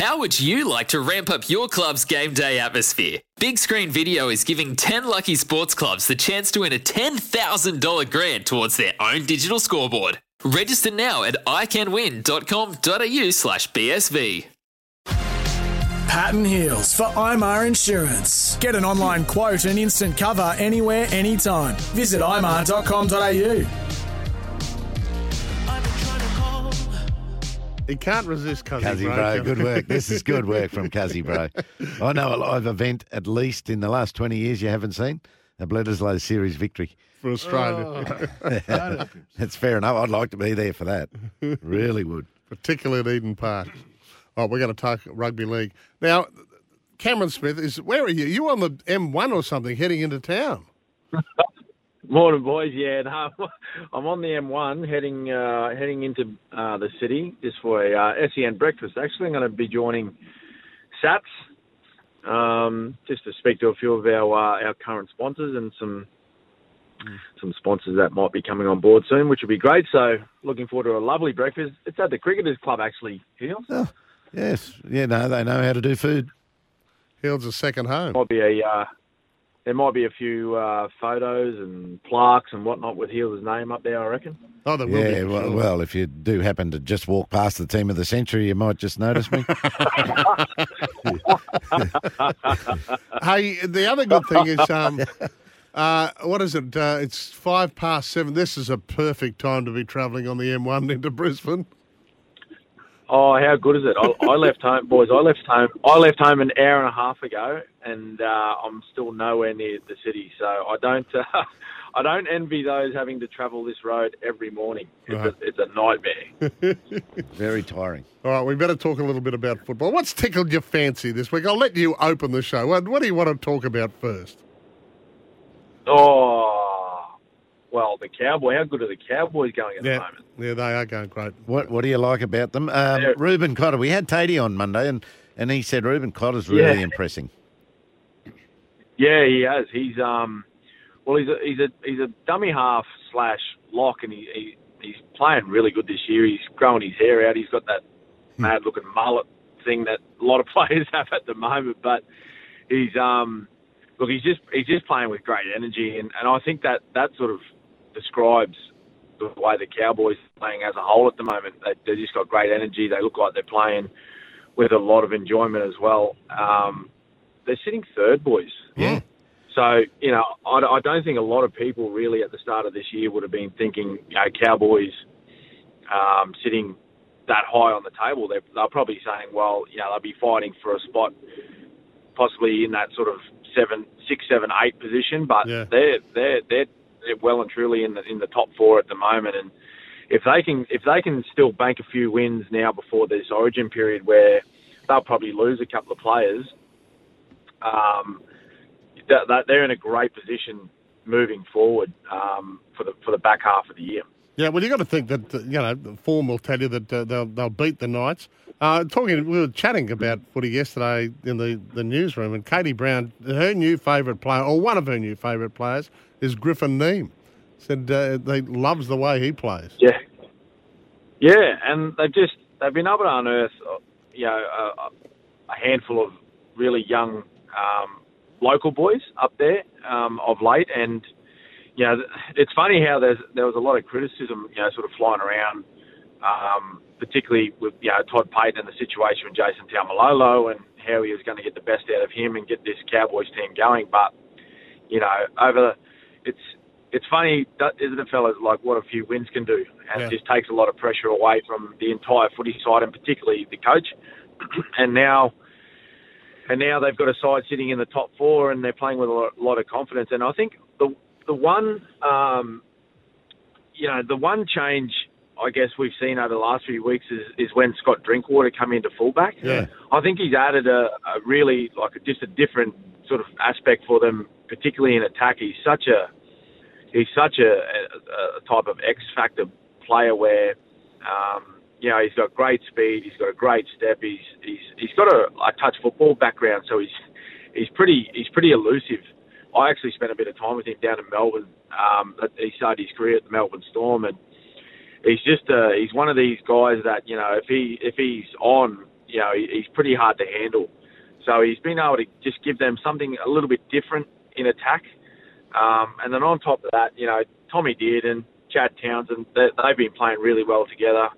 How would you like to ramp up your club's game day atmosphere? Big Screen Video is giving 10 lucky sports clubs the chance to win a $10,000 grant towards their own digital scoreboard. Register now at iCanWin.com.au slash BSV. Patton Heels for IMAR Insurance. Get an online quote and instant cover anywhere, anytime. Visit imar.com.au. He can't resist Cuzzy, Cuzzy bro. bro, good work. This is good work from Cuzzy bro. I know a live event, at least in the last 20 years, you haven't seen a Bledisloe Series victory. for Australia, oh. That's fair enough. I'd like to be there for that. Really would. particularly at Eden Park. Oh, we're going to talk rugby league now. Cameron Smith is where are you? You on the M1 or something heading into town? Morning, boys. Yeah, no, I'm on the M1 heading uh, heading into uh, the city just for a uh, SEN breakfast. Actually, I'm going to be joining SATS um, just to speak to a few of our uh, our current sponsors and some some sponsors that might be coming on board soon, which will be great. So, looking forward to a lovely breakfast. It's at the Cricketers Club, actually. Heels. Yes. Yeah, no, they know how to do food. Hill's a second home. Might be a uh, there might be a few uh, photos and plaques and whatnot with Heels' name up there. I reckon. Oh, there will Yeah, be. well, sure. well, if you do happen to just walk past the team of the century, you might just notice me. Hey, the other good thing is, um, uh, what is it? Uh, it's five past seven. This is a perfect time to be travelling on the M1 into Brisbane. Oh, how good is it? I, I left home, boys. I left home. I left home an hour and a half ago, and uh, I'm still nowhere near the city. So I don't, uh, I don't envy those having to travel this road every morning. It's, Right. a, it's a nightmare. Very tiring. All right, we better talk a little bit about football. What's tickled your fancy this week? I'll let you open the show. What, what do you want to talk about first? oh, well, the Cowboy. How good are the Cowboys going at the moment? yeah, they are going great. What What do you like about them? Um, Yeah. Reuben Cotter. We had Tatey on Monday, and, and he said Reuben Cotter's really Yeah. impressing. Yeah, he has. He's um, well, he's a he's a he's a dummy half slash lock, and he, he he's playing really good this year. He's growing his hair out. He's got that mad looking mullet thing that a lot of players have at the moment. But he's um, look, he's just he's just playing with great energy, and, and I think that that sort of describes the way the Cowboys are playing as a whole at the moment. They they just got great energy. They look like they're playing with a lot of enjoyment as well. Um, they're sitting third, boys. Yeah. So, you know, I, I don't think a lot of people really at the start of this year would have been thinking, you know, Cowboys um, sitting that high on the table. They're, they're probably saying, well, you know, they'll be fighting for a spot possibly in that sort of seven, six, seven, eight position, but Yeah. they're, they're, they're, they're well and truly in the, in the top four at the moment. And if they can, if they can still bank a few wins now before this origin period where they'll probably lose a couple of players, um, they're in a great position moving forward um, for the for the back half of the year. Yeah, well, you've got to think that uh, you know the form will tell you that uh, they'll they'll beat the Knights. Uh, talking, we were chatting about footy yesterday in the, the newsroom, and Katie Brown, her new favourite player, or one of her new favourite players, is Griffin Neame. Said uh, they loves the way he plays. Yeah, yeah, and they've just they've been able to unearth, uh, you know, a, a handful of really young um, local boys up there um, of late, and you know, it's funny how there's there was a lot of criticism, you know, sort of flying around, um, particularly with you know Todd Payten and the situation with Jason Taumalolo and how he was going to get the best out of him and get this Cowboys team going, but you know, over it's it's funny, isn't it, fellas? Like what a few wins can do, and Yeah. it just takes a lot of pressure away from the entire footy side, and particularly the coach. and now, and now they've got a side sitting in the top four, and they're playing with a lot, lot of confidence. And I think the the one, um, you know, the one change I guess we've seen over the last few weeks is, is when Scott Drinkwater come into fullback. Yeah. I think he's added a, a really like a, just a different sort of aspect for them, particularly in attack. He's such a he's such a, a, a type of X factor player where um, you know he's got great speed, he's got a great step, he's he's he's got a, a touch football background, so he's he's pretty he's pretty elusive. I actually spent a bit of time with him down in Melbourne. Um, he started his career at the Melbourne Storm, and he's just uh, he's one of these guys that you know if he if he's on, you know, he, he's pretty hard to handle. So he's been able to just give them something a little bit different in attack. Um, and then on top of that, you know, Tommy Dearden, Chad Townsend, they, they've been playing really well together.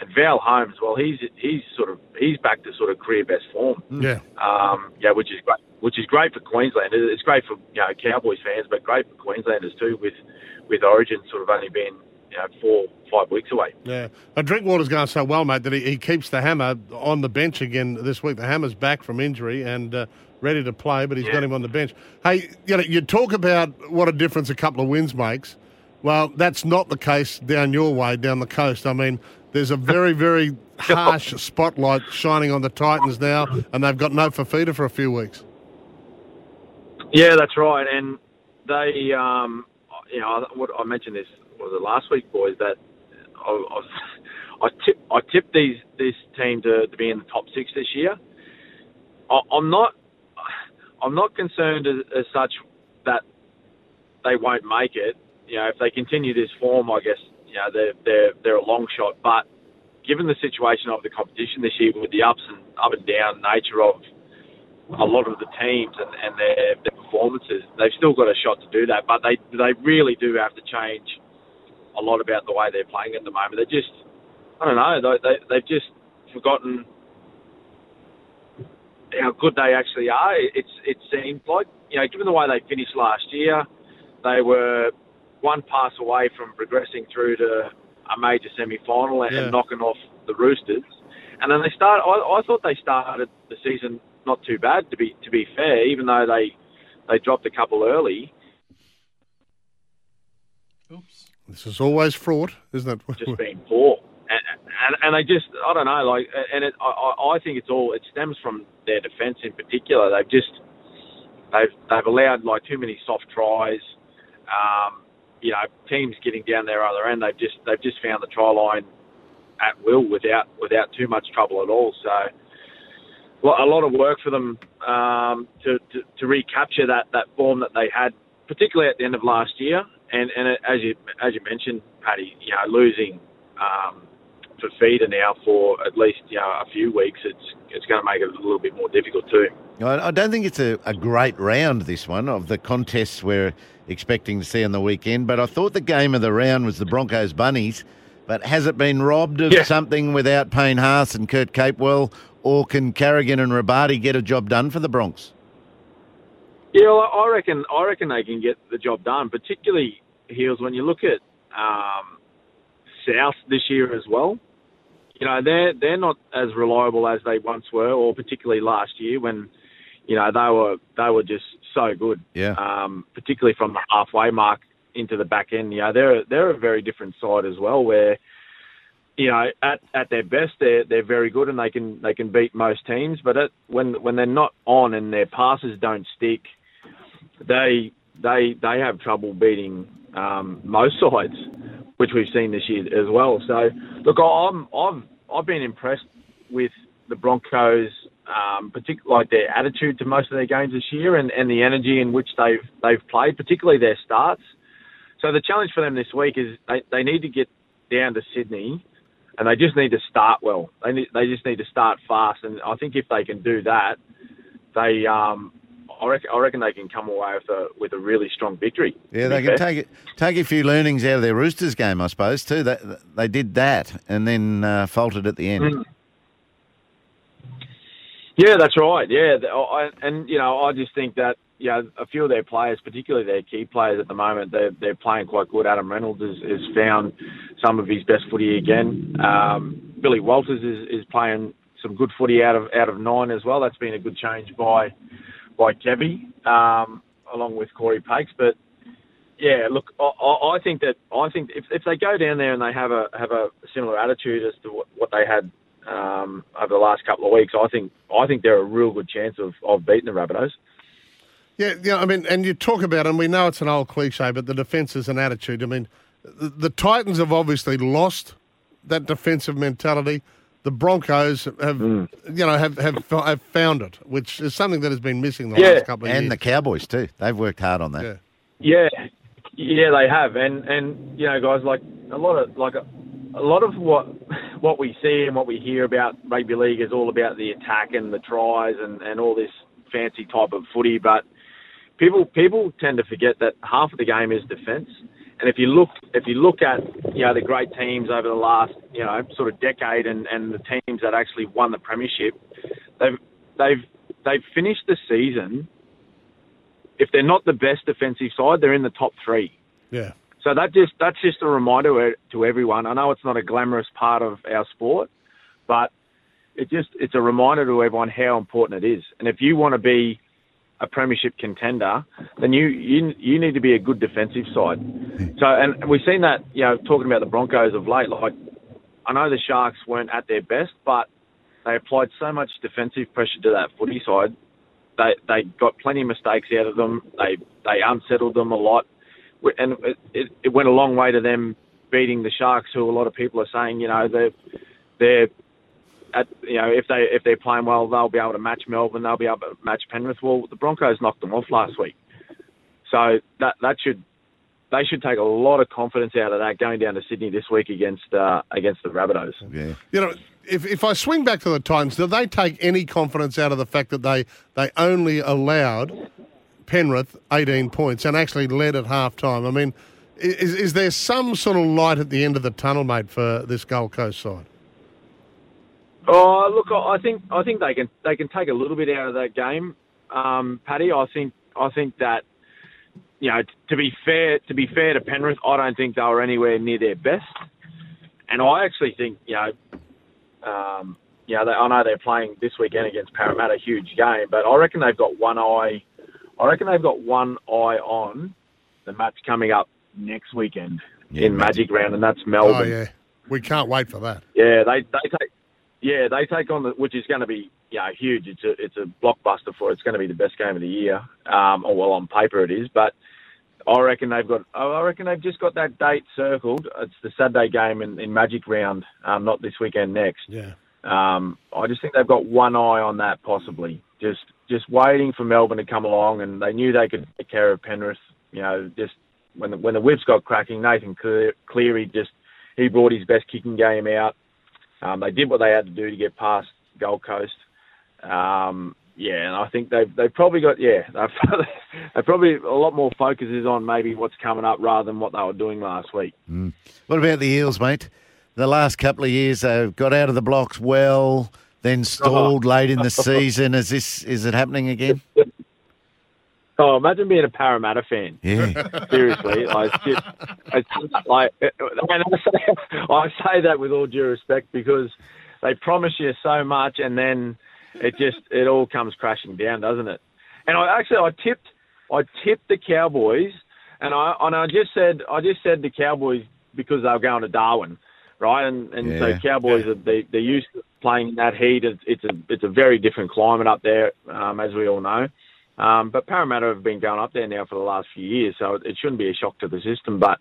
And Val Holmes, well, he's he's sort of he's back to sort of career best form. Yeah. Um, yeah, which is great. Which is great for Queensland. It's great for you know Cowboys fans, but great for Queenslanders too. With with Origin sort of only being you know four five weeks away. Yeah. Uh, Drinkwater's going so well, mate, that he, he keeps the hammer on the bench again this week. The hammer's back from injury and uh, ready to play, but he's got him on the bench. Hey, you know, you talk about what a difference a couple of wins makes. Well, that's not the case down your way, down the coast. I mean, there's a very, very harsh spotlight shining on the Titans now, and they've got no Fifita for a few weeks. Yeah, that's right. And they, um, you know, what I mentioned this was it last week, boys, that I, I, was, I tip I tipped these this team to, to be in the top six this year. I, I'm not I'm not concerned as, as such that they won't make it. You know, if they continue this form, I guess you know they're they're they're a long shot. But given the situation of the competition this year, with the ups and up and down nature of a lot of the teams and, and their, their performances, they've still got a shot to do that. But they they really do have to change a lot about the way they're playing at the moment. They're just I don't know. They, they they've just forgotten how good they actually are. It's it seemed like you know, given the way they finished last year, they were one pass away from progressing through to a major semi-final and, Yeah. and knocking off the Roosters. And then they start. I, I thought they started the season not too bad. To be to be fair, even though they they dropped a couple early, This is always fraught, isn't it? just being poor. And, and, and they just, I don't know, like, and it, I, I I think it's all, it stems from their defence in particular. They've just, they've, they've allowed like too many soft tries. Um, you know, teams getting down their other end, they've just, they've just found the try line at will without, without too much trouble at all. So, well, a lot of work for them um, to, to, to recapture that, that form that they had, particularly at the end of last year. And, and as you as you mentioned, Paddy, you know, losing um, Fifita now for at least you know a few weeks, it's it's going to make it a little bit more difficult too. I I don't think it's a, a great round, this one, of the contests we're expecting to see on the weekend, but I thought the game of the round was the Broncos Bunnies. But has it been robbed of Yeah. something without Payne Haas and Kurt Capewell, or can Carrigan and Rabati get a job done for the Bronx? Yeah, well, I reckon I reckon they can get the job done, particularly Heels when you look at um, South this year as well. You know, they're they're not as reliable as they once were, or particularly last year when you know they were they were just so good. Yeah. Um, particularly from the halfway mark into the back end. You know, they're they're a very different side as well, where you know at at their best they're they're very good and they can they can beat most teams, but at, when when they're not on and their passes don't stick, they they they have trouble beating um, most sides, which we've seen this year as well. So look, I'm I've I've been impressed with the Broncos, um, particularly like their attitude to most of their games this year and, and the energy in which they've they've played, particularly their starts. So the challenge for them this week is they, they need to get down to Sydney and they just need to start well. They need, they just need to start fast, and I think if they can do that, they um, I reckon, I reckon they can come away with a with a really strong victory. Yeah, they can fair. take it, take a few learnings out of their Roosters game, I suppose, too. They, they did that and then uh, faltered at the end. Mm. Yeah, that's right. Yeah, I, and you know, I just think that know a few of their players, particularly their key players at the moment, they're they're playing quite good. Adam Reynolds has, has found some of his best footy again. Um, Billy Walters is, is playing some good footy out of out of nine as well. That's been a good change by by Kevy, um, along with Cory Paix. But yeah, look, I, I I think that I think if, if they go down there and they have a have a similar attitude as to what, what they had um, over the last couple of weeks, I think I think they're a real good chance of, of beating the Rabbitohs. Yeah, yeah. I mean, and you talk about, and we know it's an old cliche, but the defence is an attitude. I mean, the, the Titans have obviously lost that defensive mentality. The Broncos have, mm. you know, have, have have found it, which is something that has been missing the Yeah, last couple of years. And the. Cowboys, too. They've worked hard on that. yeah. Yeah, yeah, they have, and and you know, guys, like a lot of like a, a lot of what what we see and what we hear about rugby league is all about the attack and the tries and, and all this fancy type of footy. But people people tend to forget that half of the game is defence. And if you look if you look at you know the great teams over the last you know sort of decade and, and the teams that actually won the premiership, they've they've they've finished the season. If they're not the best defensive side, they're in the top three. Yeah. So that just that's just a reminder to everyone. I know it's not a glamorous part of our sport, but it just it's a reminder to everyone how important it is. And if you want to be a premiership contender, then you, you you need to be a good defensive side. So, and we've seen that, you know, talking about the Broncos of late. Like, I know the Sharks weren't at their best, but they applied so much defensive pressure to that footy side. They they got plenty of mistakes out of them. They they unsettled them a lot, and it, it, it went a long way to them beating the Sharks, who a lot of people are saying, you know, they're they're at, you know, if they if they're playing well, they'll be able to match Melbourne. They'll be able to match Penrith. Well, the Broncos knocked them off last week, so that that should they should take a lot of confidence out of that going down to Sydney this week against uh, against the Rabbitohs. Yeah. You know, if, if I swing back to the Titans, do they take any confidence out of the fact that they, they only allowed Penrith 18 points and actually led at half time? I mean, is, is there some sort of light at the end of the tunnel, mate, for this Gold Coast side? Oh, look, I think I think they can they can take a little bit out of that game, um, Paddy. I think I think that you know to be fair to be fair to Penrith, I don't think they were anywhere near their best, and I actually think you know. Um, you know, they, I know they're playing this weekend against Parramatta, huge game, but I reckon they've got one eye. I reckon they've got one eye on the match coming up next weekend Yeah, in Magic. Magic Round, and that's Melbourne. Oh, yeah. We can't wait for that. Yeah, they they take yeah they take on the which is going to be yeah huge. It's a it's a blockbuster for it's going to be the best game of the year. Um, or well on paper it is, but I reckon they've got I reckon they've just got that date circled. It's the Saturday game in, in Magic Round, um, not this weekend next. Yeah. Um, I just think they've got one eye on that possibly. Just just waiting for Melbourne to come along, and they knew they could take care of Penrith. You know, just when the when the whips got cracking, Nathan Cleary just he brought his best kicking game out. Um, they did what they had to do to get past Gold Coast. Um, yeah, and I think they've they've probably got yeah they've, they probably a lot more focus is on maybe what's coming up rather than what they were doing last week. What about the Eels, mate? The last couple of years they've got out of the blocks well, then stalled late in the season. Is this is it happening again? Oh, imagine being a Parramatta fan. Yeah. Seriously, like, it's just, it's like, and I say, I say that with all due respect because they promise you so much, and then it just it all comes crashing down, doesn't it? And I actually I tipped I tipped the Cowboys, and I and I just said I just said the Cowboys because they were going to Darwin, right? And and so Yeah. Cowboys are they they're used to playing in that heat. It's, it's a it's a very different climate up there, um, as we all know. Um, but Parramatta have been going up there now for the last few years, so it, it shouldn't be a shock to the system. But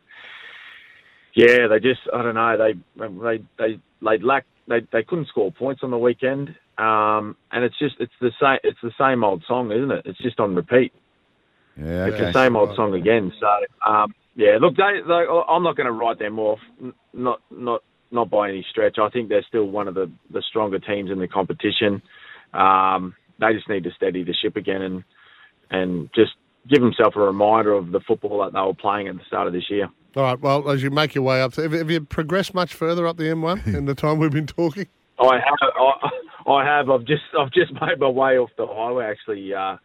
yeah, they just I don't know they they they they lack they they couldn't score points on the weekend, um, and it's just it's the same it's the same old song, isn't it? It's just on repeat. Yeah, It's the same old song again. So um, yeah, look, they, they, I'm not going to write them off, not not not by any stretch. I think they're still one of the the stronger teams in the competition. Um, they just need to steady the ship again and and just give himself a reminder of the football that they were playing at the start of this year. All right. Well, as you make your way up, have, have you progressed much further up the M1 in the time we've been talking? I have, I, I have. I've just, I've just made my way off the highway. Actually, uh,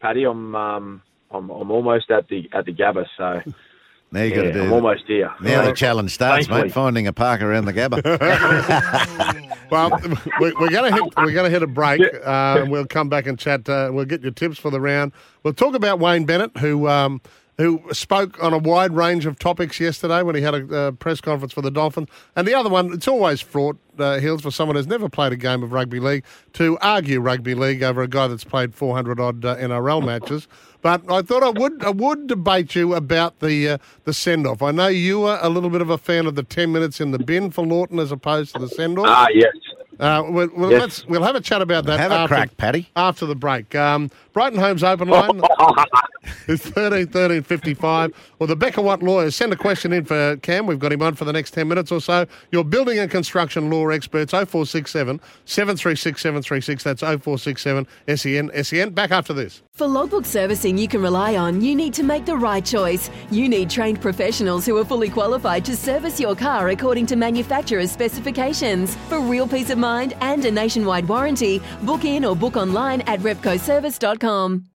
Paddy, I'm, um, I'm, I'm almost at the at the Gabba. So Now you got to do I'm that. almost here. Now the challenge starts, Thankfully. mate. Finding a park around the Gabba. Well, we, we're going to hit we're going to hit a break, uh, and we'll come back and chat. Uh, we'll get your tips for the round. We'll talk about Wayne Bennett, who um, who spoke on a wide range of topics yesterday when he had a uh, press conference for the Dolphins. And the other one, it's always fraught uh, Hills for someone who's never played a game of rugby league to argue rugby league over a guy that's played 400 odd uh, NRL matches. But I thought I would I would debate you about the uh, the send off. I know you are a little bit of a fan of the 10 minutes in the bin for Lawton as opposed to the send off. Ah, yes. Uh, we'll, we'll, Yes. let's, we'll have a chat about that Have a after, crack, Paddy. after the break. Um, Brighton Homes Open Line. is 13 13 55. Or the Becker Watt lawyers. Send a question in for Cam. We've got him on for the next 10 minutes or so. Your building and construction law experts 0467 736 736. That's 0467 SEN. SEN. Back after this. For logbook servicing you can rely on, you need to make the right choice. You need trained professionals who are fully qualified to service your car according to manufacturer's specifications. For real peace of mind and a nationwide warranty, book in or book online at repcoservice.com.